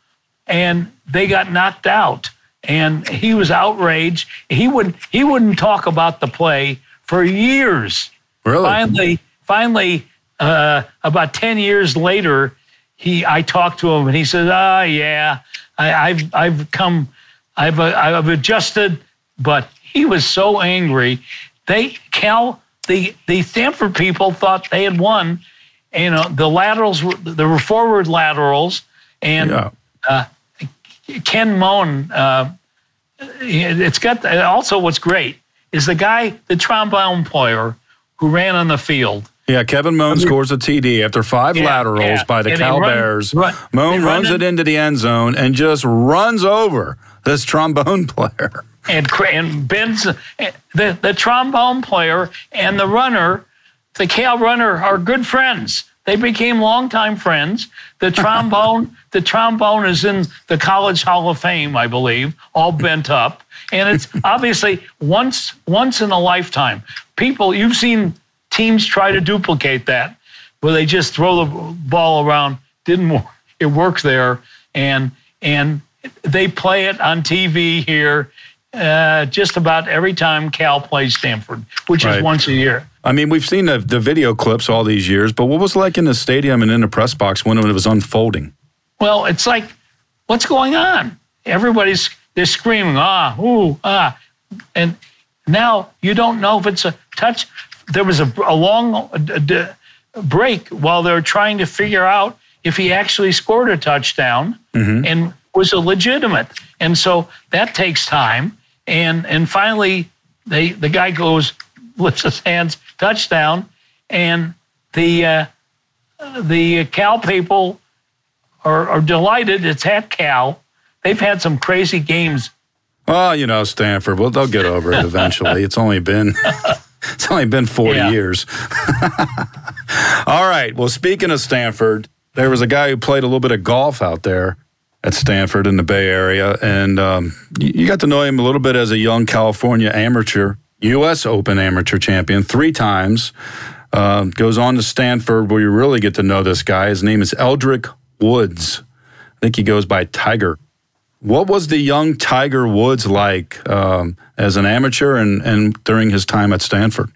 and they got knocked out. And he was outraged. He would he wouldn't talk about the play for years. Really? Finally, finally, uh, about ten years later, he I talked to him and he says, "Ah, yeah, I, have I've come, I've uh, I've adjusted." But he was so angry. They Cal the the Stanford people thought they had won. You know the laterals, there were forward laterals, and yeah. uh, Ken Moen, uh, it's got also what's great is the guy, the trombone player who ran on the field. Yeah, Kevin moan Moen scores a TD after five yeah, laterals yeah. by the and Cal run, Bears. Run, Moen runs it into the end zone and just runs over this trombone player. And and Ben's eh, the the trombone player and the runner, the Cal runner are good friends. They became longtime friends. The trombone, the trombone is in the College Hall of Fame, I believe, all bent up, and it's obviously once once in a lifetime. People, you've seen teams try to duplicate that, where they just throw the ball around. Didn't work. It worked there, and and they play it on TV here uh, just about every time Cal plays Stanford, which right. is once a year. I mean, we've seen the, the video clips all these years, but what was it like in the stadium and in the press box when it was unfolding? Well, it's like, what's going on? Everybody's they're screaming, ah, ooh, ah, and now you don't know if it's a touch. There was a, a long break while they're trying to figure out if he actually scored a touchdown mm-hmm. and was a legitimate. And so that takes time. And and finally, they the guy goes lifts his hands, touchdown, and the uh, the Cal people are, are delighted. It's at Cal. They've had some crazy games. Well, you know, Stanford. Well, they'll get over it eventually. it's only been it's only been forty yeah. years. All right. Well, speaking of Stanford, there was a guy who played a little bit of golf out there at Stanford in the Bay Area, and um, you got to know him a little bit as a young California amateur, U.S. Open amateur champion three times. Uh, goes on to Stanford, where you really get to know this guy. His name is Eldrick Woods. I think he goes by Tiger. What was the young Tiger Woods like um, as an amateur and, and during his time at Stanford?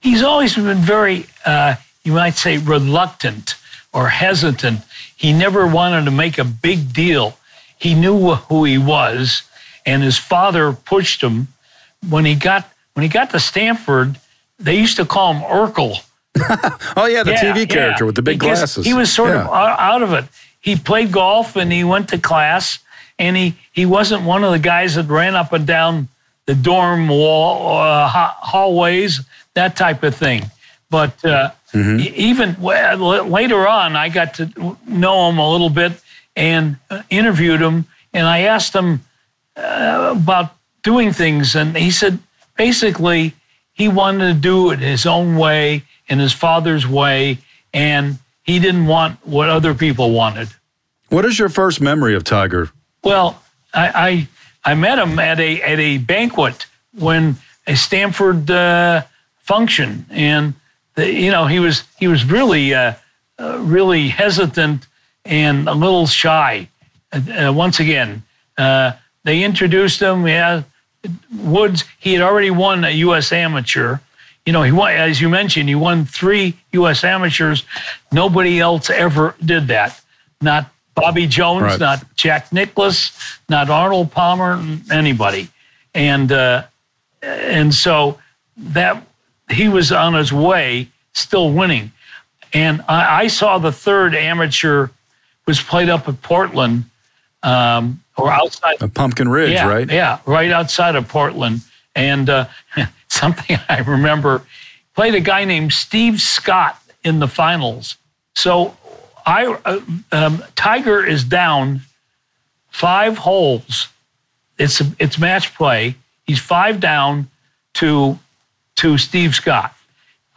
He's always been very, uh, you might say, reluctant or hesitant. He never wanted to make a big deal. He knew who he was, and his father pushed him. When he got when he got to Stanford, they used to call him Urkel. oh yeah, the yeah, TV character yeah. with the big because glasses. He was sort yeah. of out of it. He played golf and he went to class, and he he wasn't one of the guys that ran up and down the dorm wall uh, hallways, that type of thing. But uh, mm-hmm. even later on, I got to know him a little bit and uh, interviewed him. And I asked him uh, about doing things. And he said basically he wanted to do it his own way, in his father's way. And he didn't want what other people wanted. What is your first memory of Tiger? Well, I, I, I met him at a, at a banquet when a Stanford uh, function. And you know, he was he was really uh, uh, really hesitant and a little shy. Uh, once again, uh, they introduced him. Yeah, Woods. He had already won a U.S. Amateur. You know, he won, as you mentioned, he won three U.S. Amateurs. Nobody else ever did that. Not Bobby Jones, right. not Jack Nicklaus, not Arnold Palmer, anybody. And uh, and so that he was on his way, still winning. And I, I saw the third amateur was played up at Portland um, or outside of Pumpkin Ridge, yeah, right? Yeah, right outside of Portland. And uh, something I remember played a guy named Steve Scott in the finals. So I uh, um, Tiger is down five holes. It's it's match play. He's five down to to Steve Scott.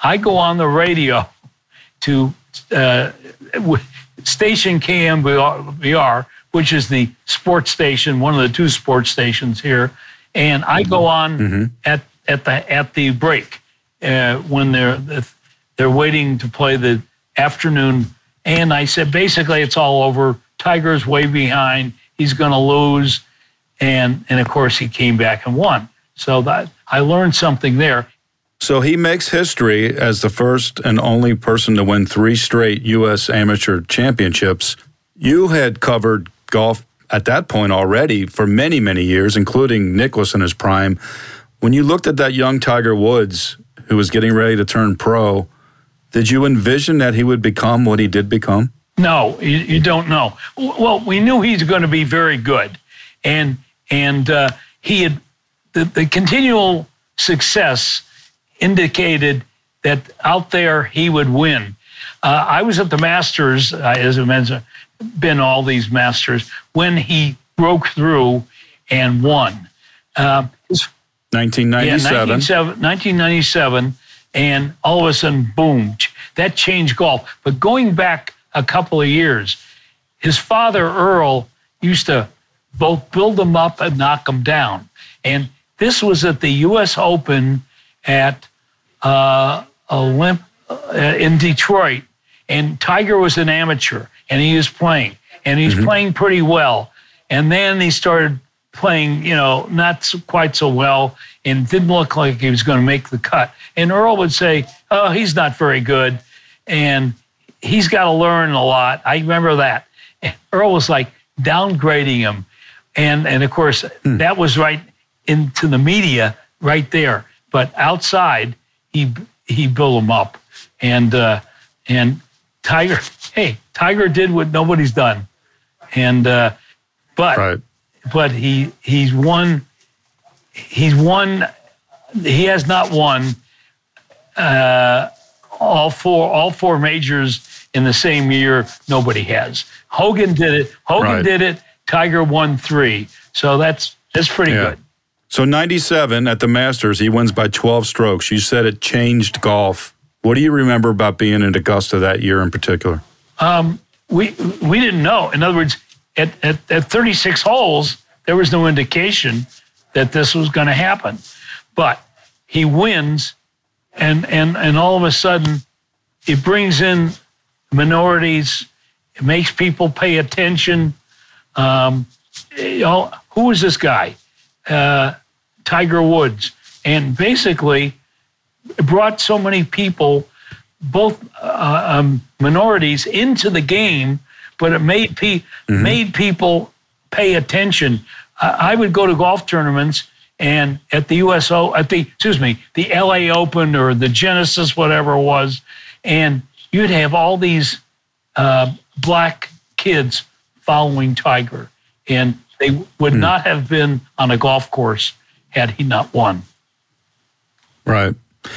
I go on the radio to uh, station KNBR, which is the sports station, one of the two sports stations here, and I go on mm-hmm. at at the at the break uh, when they're they're waiting to play the afternoon, and I said basically it's all over. Tiger's way behind. He's going to lose, and and of course he came back and won. So that I learned something there. So he makes history as the first and only person to win three straight U.S. amateur championships. You had covered golf at that point already for many, many years, including Nicklaus in his prime. When you looked at that young Tiger Woods who was getting ready to turn pro, did you envision that he would become what he did become? No, you, you don't know. Well, we knew he's going to be very good, and and uh, he had the, the continual success indicated that out there he would win. Uh, I was at the Masters, uh, as I mentioned, been all these Masters, when he broke through and won. Uh, his 1997. Yeah, 1997, and all of a sudden, boom, that changed golf. But going back a couple of years, his father, Earl, used to both build them up and knock them down. And this was at the U.S. Open at uh, Olymp uh, in Detroit. And Tiger was an amateur, and he was playing, and he's mm-hmm. playing pretty well. And then he started playing, you know, not so, quite so well, and didn't look like he was going to make the cut. And Earl would say, "Oh, he's not very good, and he's got to learn a lot." I remember that. And Earl was like downgrading him, and and of course hmm. that was right into the media right there. But outside, he he built him up, and uh, and Tiger, hey, Tiger did what nobody's done, and uh, but right. but he he's won, he's won, he has not won uh, all four all four majors in the same year. Nobody has. Hogan did it. Hogan right. did it. Tiger won three. So that's that's pretty yeah. good. So 97 at the Masters, he wins by 12 strokes. You said it changed golf. What do you remember about being in Augusta that year in particular? Um, we we didn't know. In other words, at, at, at 36 holes, there was no indication that this was going to happen. But he wins, and and and all of a sudden, it brings in minorities. It makes people pay attention. Um, you know, who is this guy? Uh, Tiger Woods. And basically, brought so many people, both uh, um, minorities, into the game, but it made, pe- mm-hmm. made people pay attention. I would go to golf tournaments and at the USO, at the, excuse me, the LA Open or the Genesis, whatever it was, and you'd have all these uh, black kids following Tiger. And they would mm. not have been on a golf course had he not won. Right.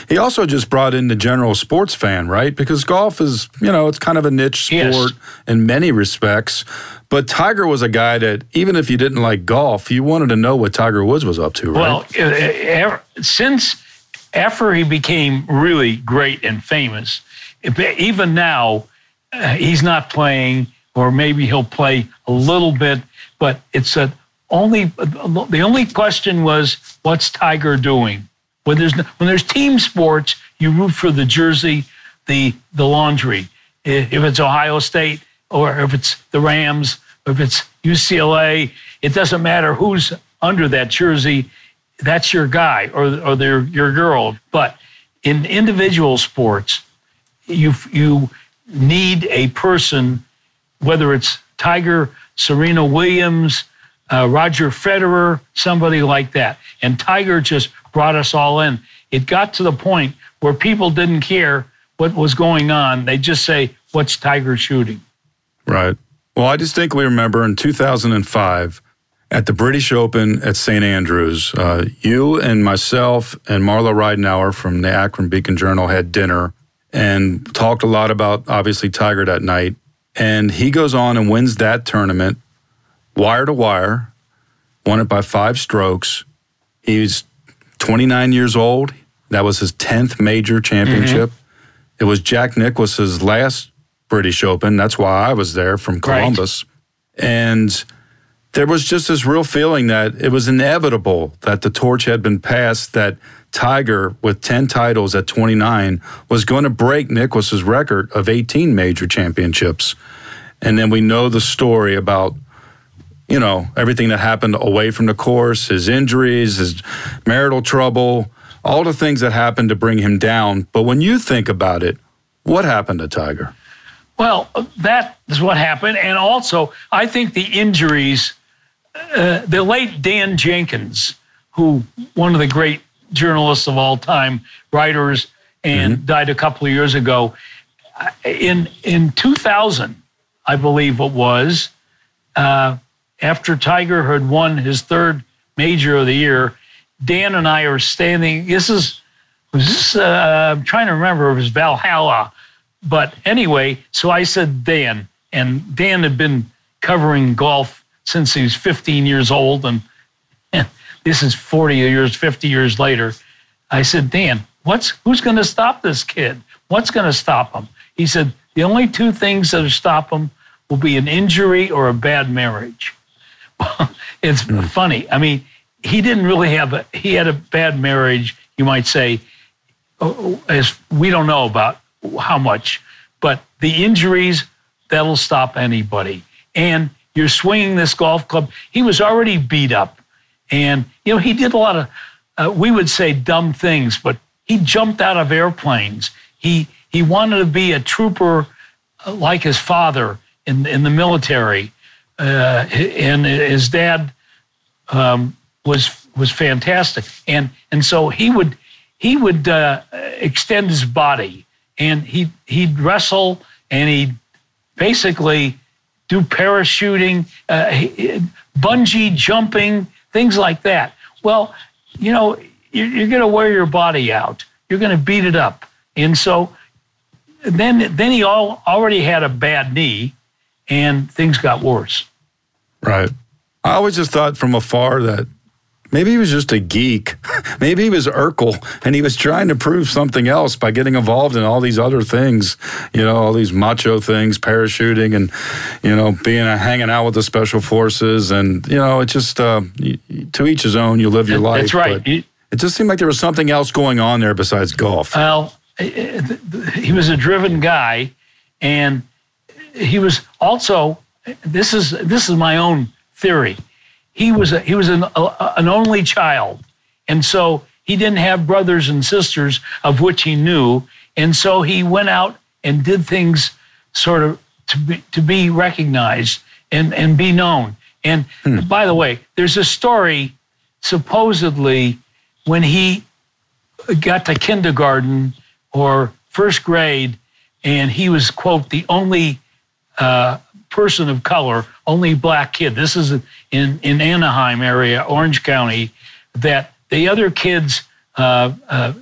He also just brought in the general sports fan, right? Because golf is, you know, it's kind of a niche sport yes. in many respects. But Tiger was a guy that, even if you didn't like golf, you wanted to know what Tiger Woods was up to, right? Well, since after he became really great and famous, even now, uh, he's not playing, or maybe he'll play a little bit, but it's a only the only question was what's Tiger doing? When there's when there's team sports, you root for the jersey, the the laundry. If it's Ohio State or if it's the Rams, or if it's UCLA, it doesn't matter who's under that jersey. That's your guy or or their your girl. But in individual sports, you you need a person, whether it's Tiger, Serena Williams, uh, Roger Federer, somebody like that. And Tiger just brought us all in. It got to the point where people didn't care what was going on. They just say, What's Tiger shooting? Right. Well, I distinctly remember in 2005 at the British Open at St. Andrews, uh, you and myself and Marla Ridenour from the Akron Beacon Journal had dinner and talked a lot about obviously Tiger that night. And he goes on and wins that tournament wire to wire, won it by five strokes. He's 29 years old. That was his 10th major championship. Mm-hmm. It was Jack Nicklaus's last British Open. That's why I was there from Columbus. Right. And there was just this real feeling that it was inevitable that the torch had been passed, that Tiger, with 10 titles at 29, was going to break Nicklaus's record of 18 major championships. And then we know the story about you know, everything that happened away from the course, his injuries, his marital trouble, all the things that happened to bring him down. But when you think about it, what happened to Tiger? Well, that is what happened. And also, I think the injuries, uh, the late Dan Jenkins, who one of the great journalists of all time, writers, and mm-hmm. died a couple of years ago. In in 2000, I believe it was, uh, after Tiger had won his third major of the year, Dan and I are standing. This is, was this, uh, I'm trying to remember, it was Valhalla. But anyway, so I said Dan, and Dan had been covering golf since he was 15 years old. And, and this is 40 years, 50 years later. I said, Dan, what's who's going to stop this kid? What's going to stop him? He said, the only two things that will stop him will be an injury or a bad marriage. it's mm. funny. I mean, he didn't really have a, he had a bad marriage, you might say, uh, as we don't know about how much, but the injuries, that'll stop anybody. And you're swinging this golf club. He was already beat up. And, you know, he did a lot of, uh, we would say dumb things, but he jumped out of airplanes. He, he wanted to be a trooper uh, like his father in, in the military. Uh, and his dad um, was was fantastic. And and so he would he would uh, extend his body and he he'd wrestle and he'd basically do parachuting, uh, bungee jumping, things like that. Well, you know, you're, you're going to wear your body out. You're going to beat it up. And so then, then he all, already had a bad knee and things got worse. Right. I always just thought from afar that Maybe he was just a geek. Maybe he was Urkel and he was trying to prove something else by getting involved in all these other things, you know, all these macho things, parachuting and, you know, being a, hanging out with the special forces. And, you know, it just, uh, to each his own, you live your life. That's right. it just seemed like there was something else going on there besides golf. Well, he was a driven guy and he was also, this is, this is my own theory he was a, he was an, a, an only child, and so he didn't have brothers and sisters of which he knew, and so he went out and did things sort of to be to be recognized and and be known. And hmm. by the way, there's a story supposedly when he got to kindergarten or first grade, and he was quote the only uh, person of color, only black kid. This is in, in Anaheim area, Orange County, that the other kids uh, uh,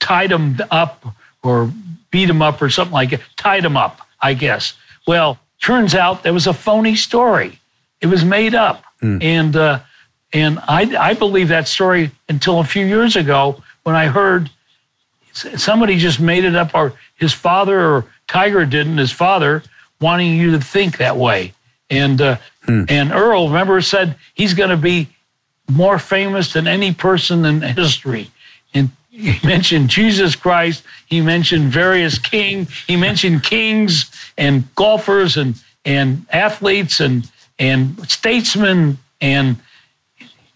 tied him up or beat him up or something like that, tied him up, I guess. Well, turns out there was a phony story. It was made up. Mm. And, uh, and I, I believe that story until a few years ago when I heard somebody just made it up, or his father or Tiger didn't, his father wanting you to think that way. And uh, hmm. and Earl, remember, said he's going to be more famous than any person in history. And he mentioned Jesus Christ. He mentioned various king. He mentioned kings and golfers and and athletes and and statesmen and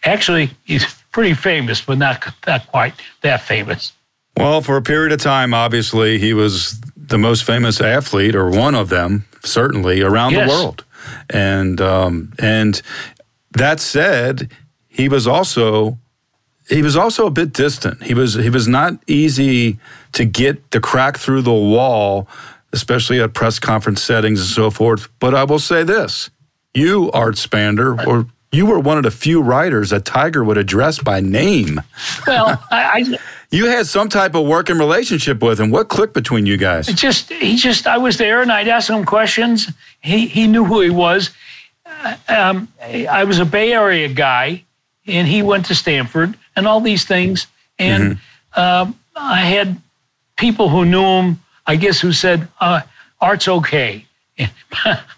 actually he's pretty famous, but not not quite that famous. Well, for a period of time, obviously he was the most famous athlete or one of them certainly around yes. the world. And um, and that said, he was also he was also a bit distant. He was he was not easy to get the crack through the wall, especially at press conference settings and so forth. But I will say this: you, Art Spander, or you were one of the few writers that Tiger would address by name. Well, I, you had some type of working relationship with him. What clicked between you guys? just he just I was there and I'd ask him questions. He he knew who he was. Uh, um, I was a Bay Area guy, and he went to Stanford and all these things. And mm-hmm. um, I had people who knew him. I guess who said uh, art's okay.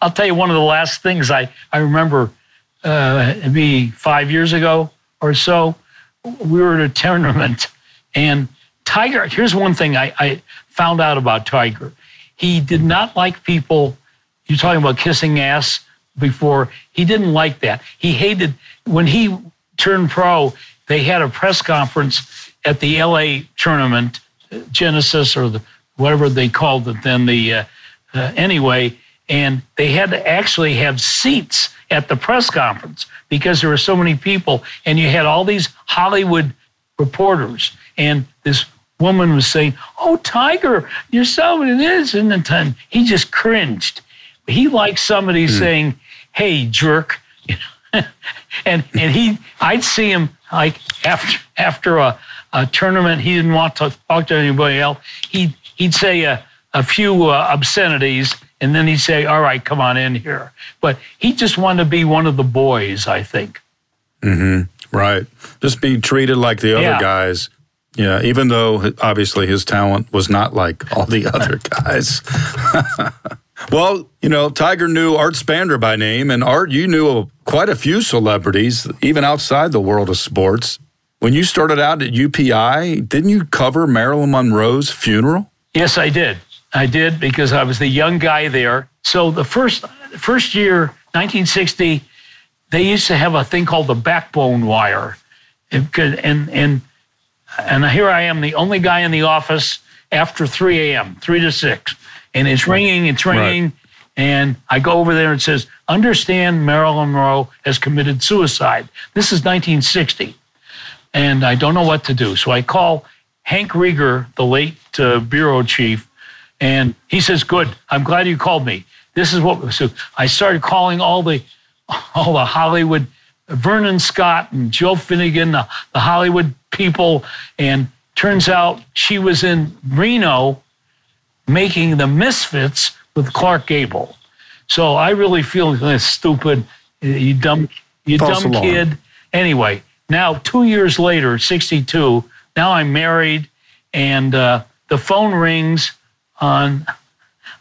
I'll tell you one of the last things I I remember. Uh, be five years ago or so. We were at a tournament and Tiger, here's one thing I, I found out about Tiger. He did not like people, you're talking about kissing ass before, he didn't like that. He hated, when he turned pro, they had a press conference at the LA tournament, Genesis or the, whatever they called it then, the, uh, uh, anyway, and they had to actually have seats at the press conference because there were so many people, and you had all these Hollywood reporters and this woman was saying, Oh, Tiger, you're so it is. And then he just cringed. He liked somebody mm. saying, Hey, jerk. and and he I'd see him like after after a, a tournament, he didn't want to talk to anybody else. He'd he'd say a, a few uh, obscenities and then he'd say, All right, come on in here. But he just wanted to be one of the boys, I think. Mm-hmm. Right. Just be treated like the other Yeah. guys. Yeah, even though obviously his talent was not like all the other guys. well, you know, Tiger knew Art Spander by name, and Art, you knew quite a few celebrities, even outside the world of sports. When you started out at UPI, didn't you cover Marilyn Monroe's funeral? Yes, I did. I did because I was the young guy there. So the first first year, 1960, they used to have a thing called the backbone wire, It could- and and and here I am, the only guy in the office after 3 a.m., 3 to 6, and it's ringing, it's ringing, and I go over there and says, "Understand, Marilyn Monroe has committed suicide." This is 1960 and I don't know what to do. So I call Hank Rieger, the late uh, bureau chief, and he says, "Good, I'm glad you called me. This is what." So I started calling all the all the Hollywood, Vernon Scott and Joe Finnegan, the, the Hollywood people, and turns out she was in Reno making the Misfits with Clark Gable. So I really feel this stupid, you dumb, you False dumb alarm. kid. Anyway, now two years later, 62, now I'm married, and uh, the phone rings on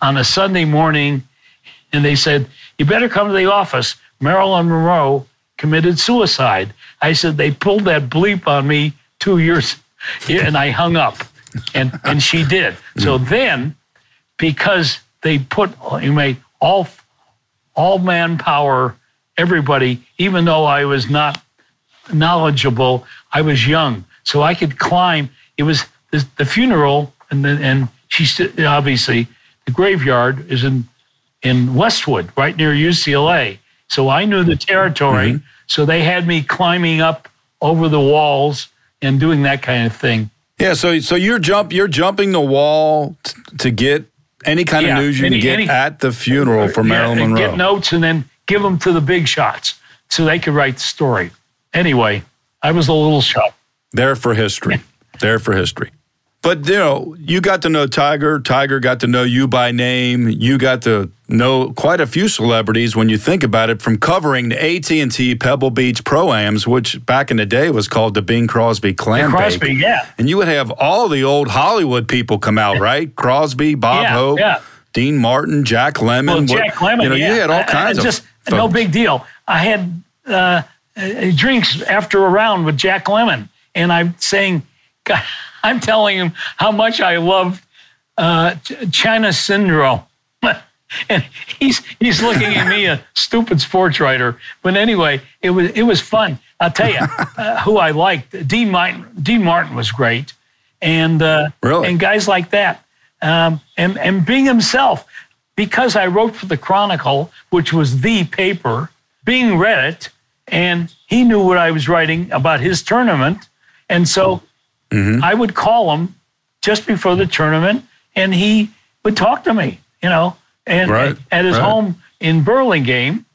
on a Sunday morning, and they said, "You better come to the office. Marilyn Monroe committed suicide." I said, "They pulled that bleep on me two years," and I hung up, and and she did. So mm. then, because they put you made all all manpower, everybody, even though I was not knowledgeable, I was young, so I could climb. It was the, the funeral, and the, and she st- obviously the graveyard is in in Westwood, right near UCLA. So I knew the territory. Mm-hmm. So they had me climbing up over the walls and doing that kind of thing. Yeah, so so you're jump you're jumping the wall t- to get any kind Yeah, of news you any- can get any- at the funeral for Yeah, Marilyn Monroe. Get notes and then give them to the big shots so they could write the story. Anyway, I was a little shocked. There for history. There for history. But you know, you got to know Tiger. Tiger got to know you by name. You got to know quite a few celebrities when you think about it. From covering the AT and T Pebble Beach Pro-Ams, which back in the day was called the Bing Crosby Clam Crosby, Bake. yeah. And you would have all the old Hollywood people come out, right? Crosby, Bob Yeah, Hope, yeah. Dean Martin, Jack Lemmon. Well, Jack Lemmon, You know, yeah. you had all I- I- kinds of just no big deal. I had uh, uh, drinks after a round with Jack Lemmon, and I'm saying, God, I'm telling him how much I love uh, China Syndrome. And he's he's looking at me, a stupid sports writer. But anyway, it was it was fun. I'll tell you uh, who I liked. Dean Martin. Dean Martin was great, and uh, Really? and guys like that, um, and and Bing himself, because I wrote for the Chronicle, which was the paper. Bing read it, and he knew what I was writing about his tournament, and so Mm-hmm. I would call him just before the tournament, and he would talk to me, you know, and Right, at his right. home in Burlingame.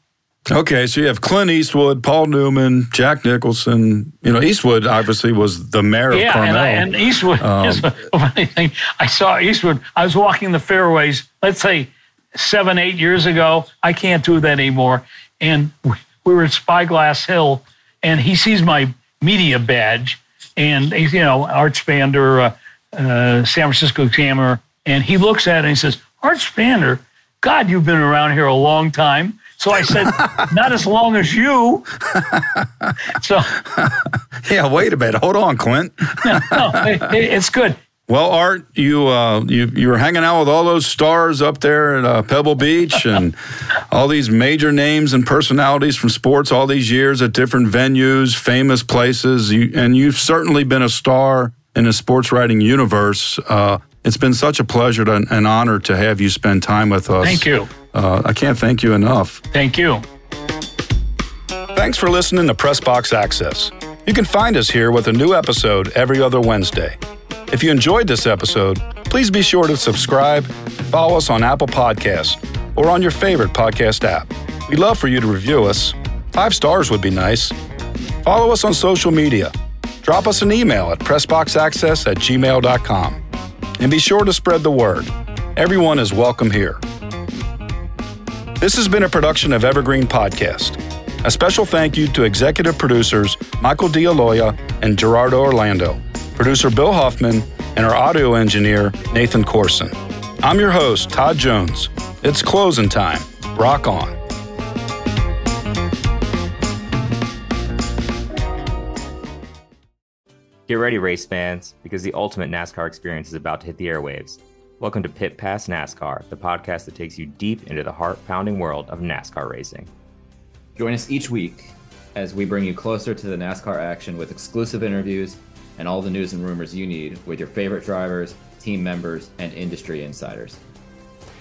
Okay, so you have Clint Eastwood, Paul Newman, Jack Nicholson. You know, Eastwood obviously was the mayor of Yeah, Carmel. and, and Eastwood. Um, here's the funny thing: I saw Eastwood. I was walking the fairways. Let's say seven, eight years ago. I can't do that anymore. And we we were at Spyglass Hill, and he sees my media badge, and he's you know Art Spander, uh, uh, San Francisco Examiner, and he looks at it and he says, "Art Spander, God, you've been around here a long time." So I said, "Not as long as you." so yeah, wait a minute. Hold on, Clint. no, it- it- it's good. Well, Art, you uh, you you were hanging out with all those stars up there at uh, Pebble Beach, and all these major names and personalities from sports all these years at different venues, famous places. You, and you've certainly been a star in the sports writing universe. Uh, it's been such a pleasure to, and honor to have you spend time with us. Thank you. Uh, I can't thank you enough. Thank you. Thanks for listening to Press Box Access. You can find us here with a new episode every other Wednesday. If you enjoyed this episode, please be sure to subscribe, follow us on Apple Podcasts, or on your favorite podcast app. We'd love for you to review us. Five stars would be nice. Follow us on social media. Drop us an email at pressboxaccess at gmail.com. And be sure to spread the word. Everyone is welcome here. This has been a production of Evergreen Podcast. A special thank you to executive producers Michael DeAloia and Gerardo Orlando, producer Bill Hoffman, and our audio engineer Nathan Corson. I'm your host, Todd Jones. It's closing time. Rock on. Get ready, race fans, because the ultimate NASCAR experience is about to hit the airwaves. Welcome to Pit Pass NASCAR, the podcast that takes you deep into the heart pounding world of NASCAR racing. Join us each week as we bring you closer to the NASCAR action with exclusive interviews and all the news and rumors you need with your favorite drivers, team members, and industry insiders.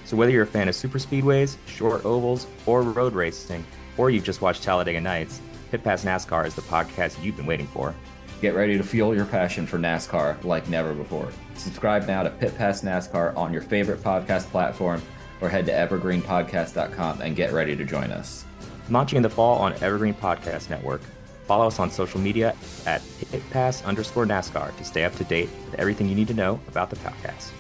So, whether you're a fan of super speedways, short ovals, or road racing, or you've just watched Talladega Nights, Pit Pass NASCAR is the podcast you've been waiting for. Get ready to fuel your passion for NASCAR like never before. Subscribe now to Pit Pass NASCAR on your favorite podcast platform or head to evergreenpodcast.com and get ready to join us. Launching in the fall on Evergreen Podcast Network. Follow us on social media at pitpass underscore NASCAR to stay up to date with everything you need to know about the podcast.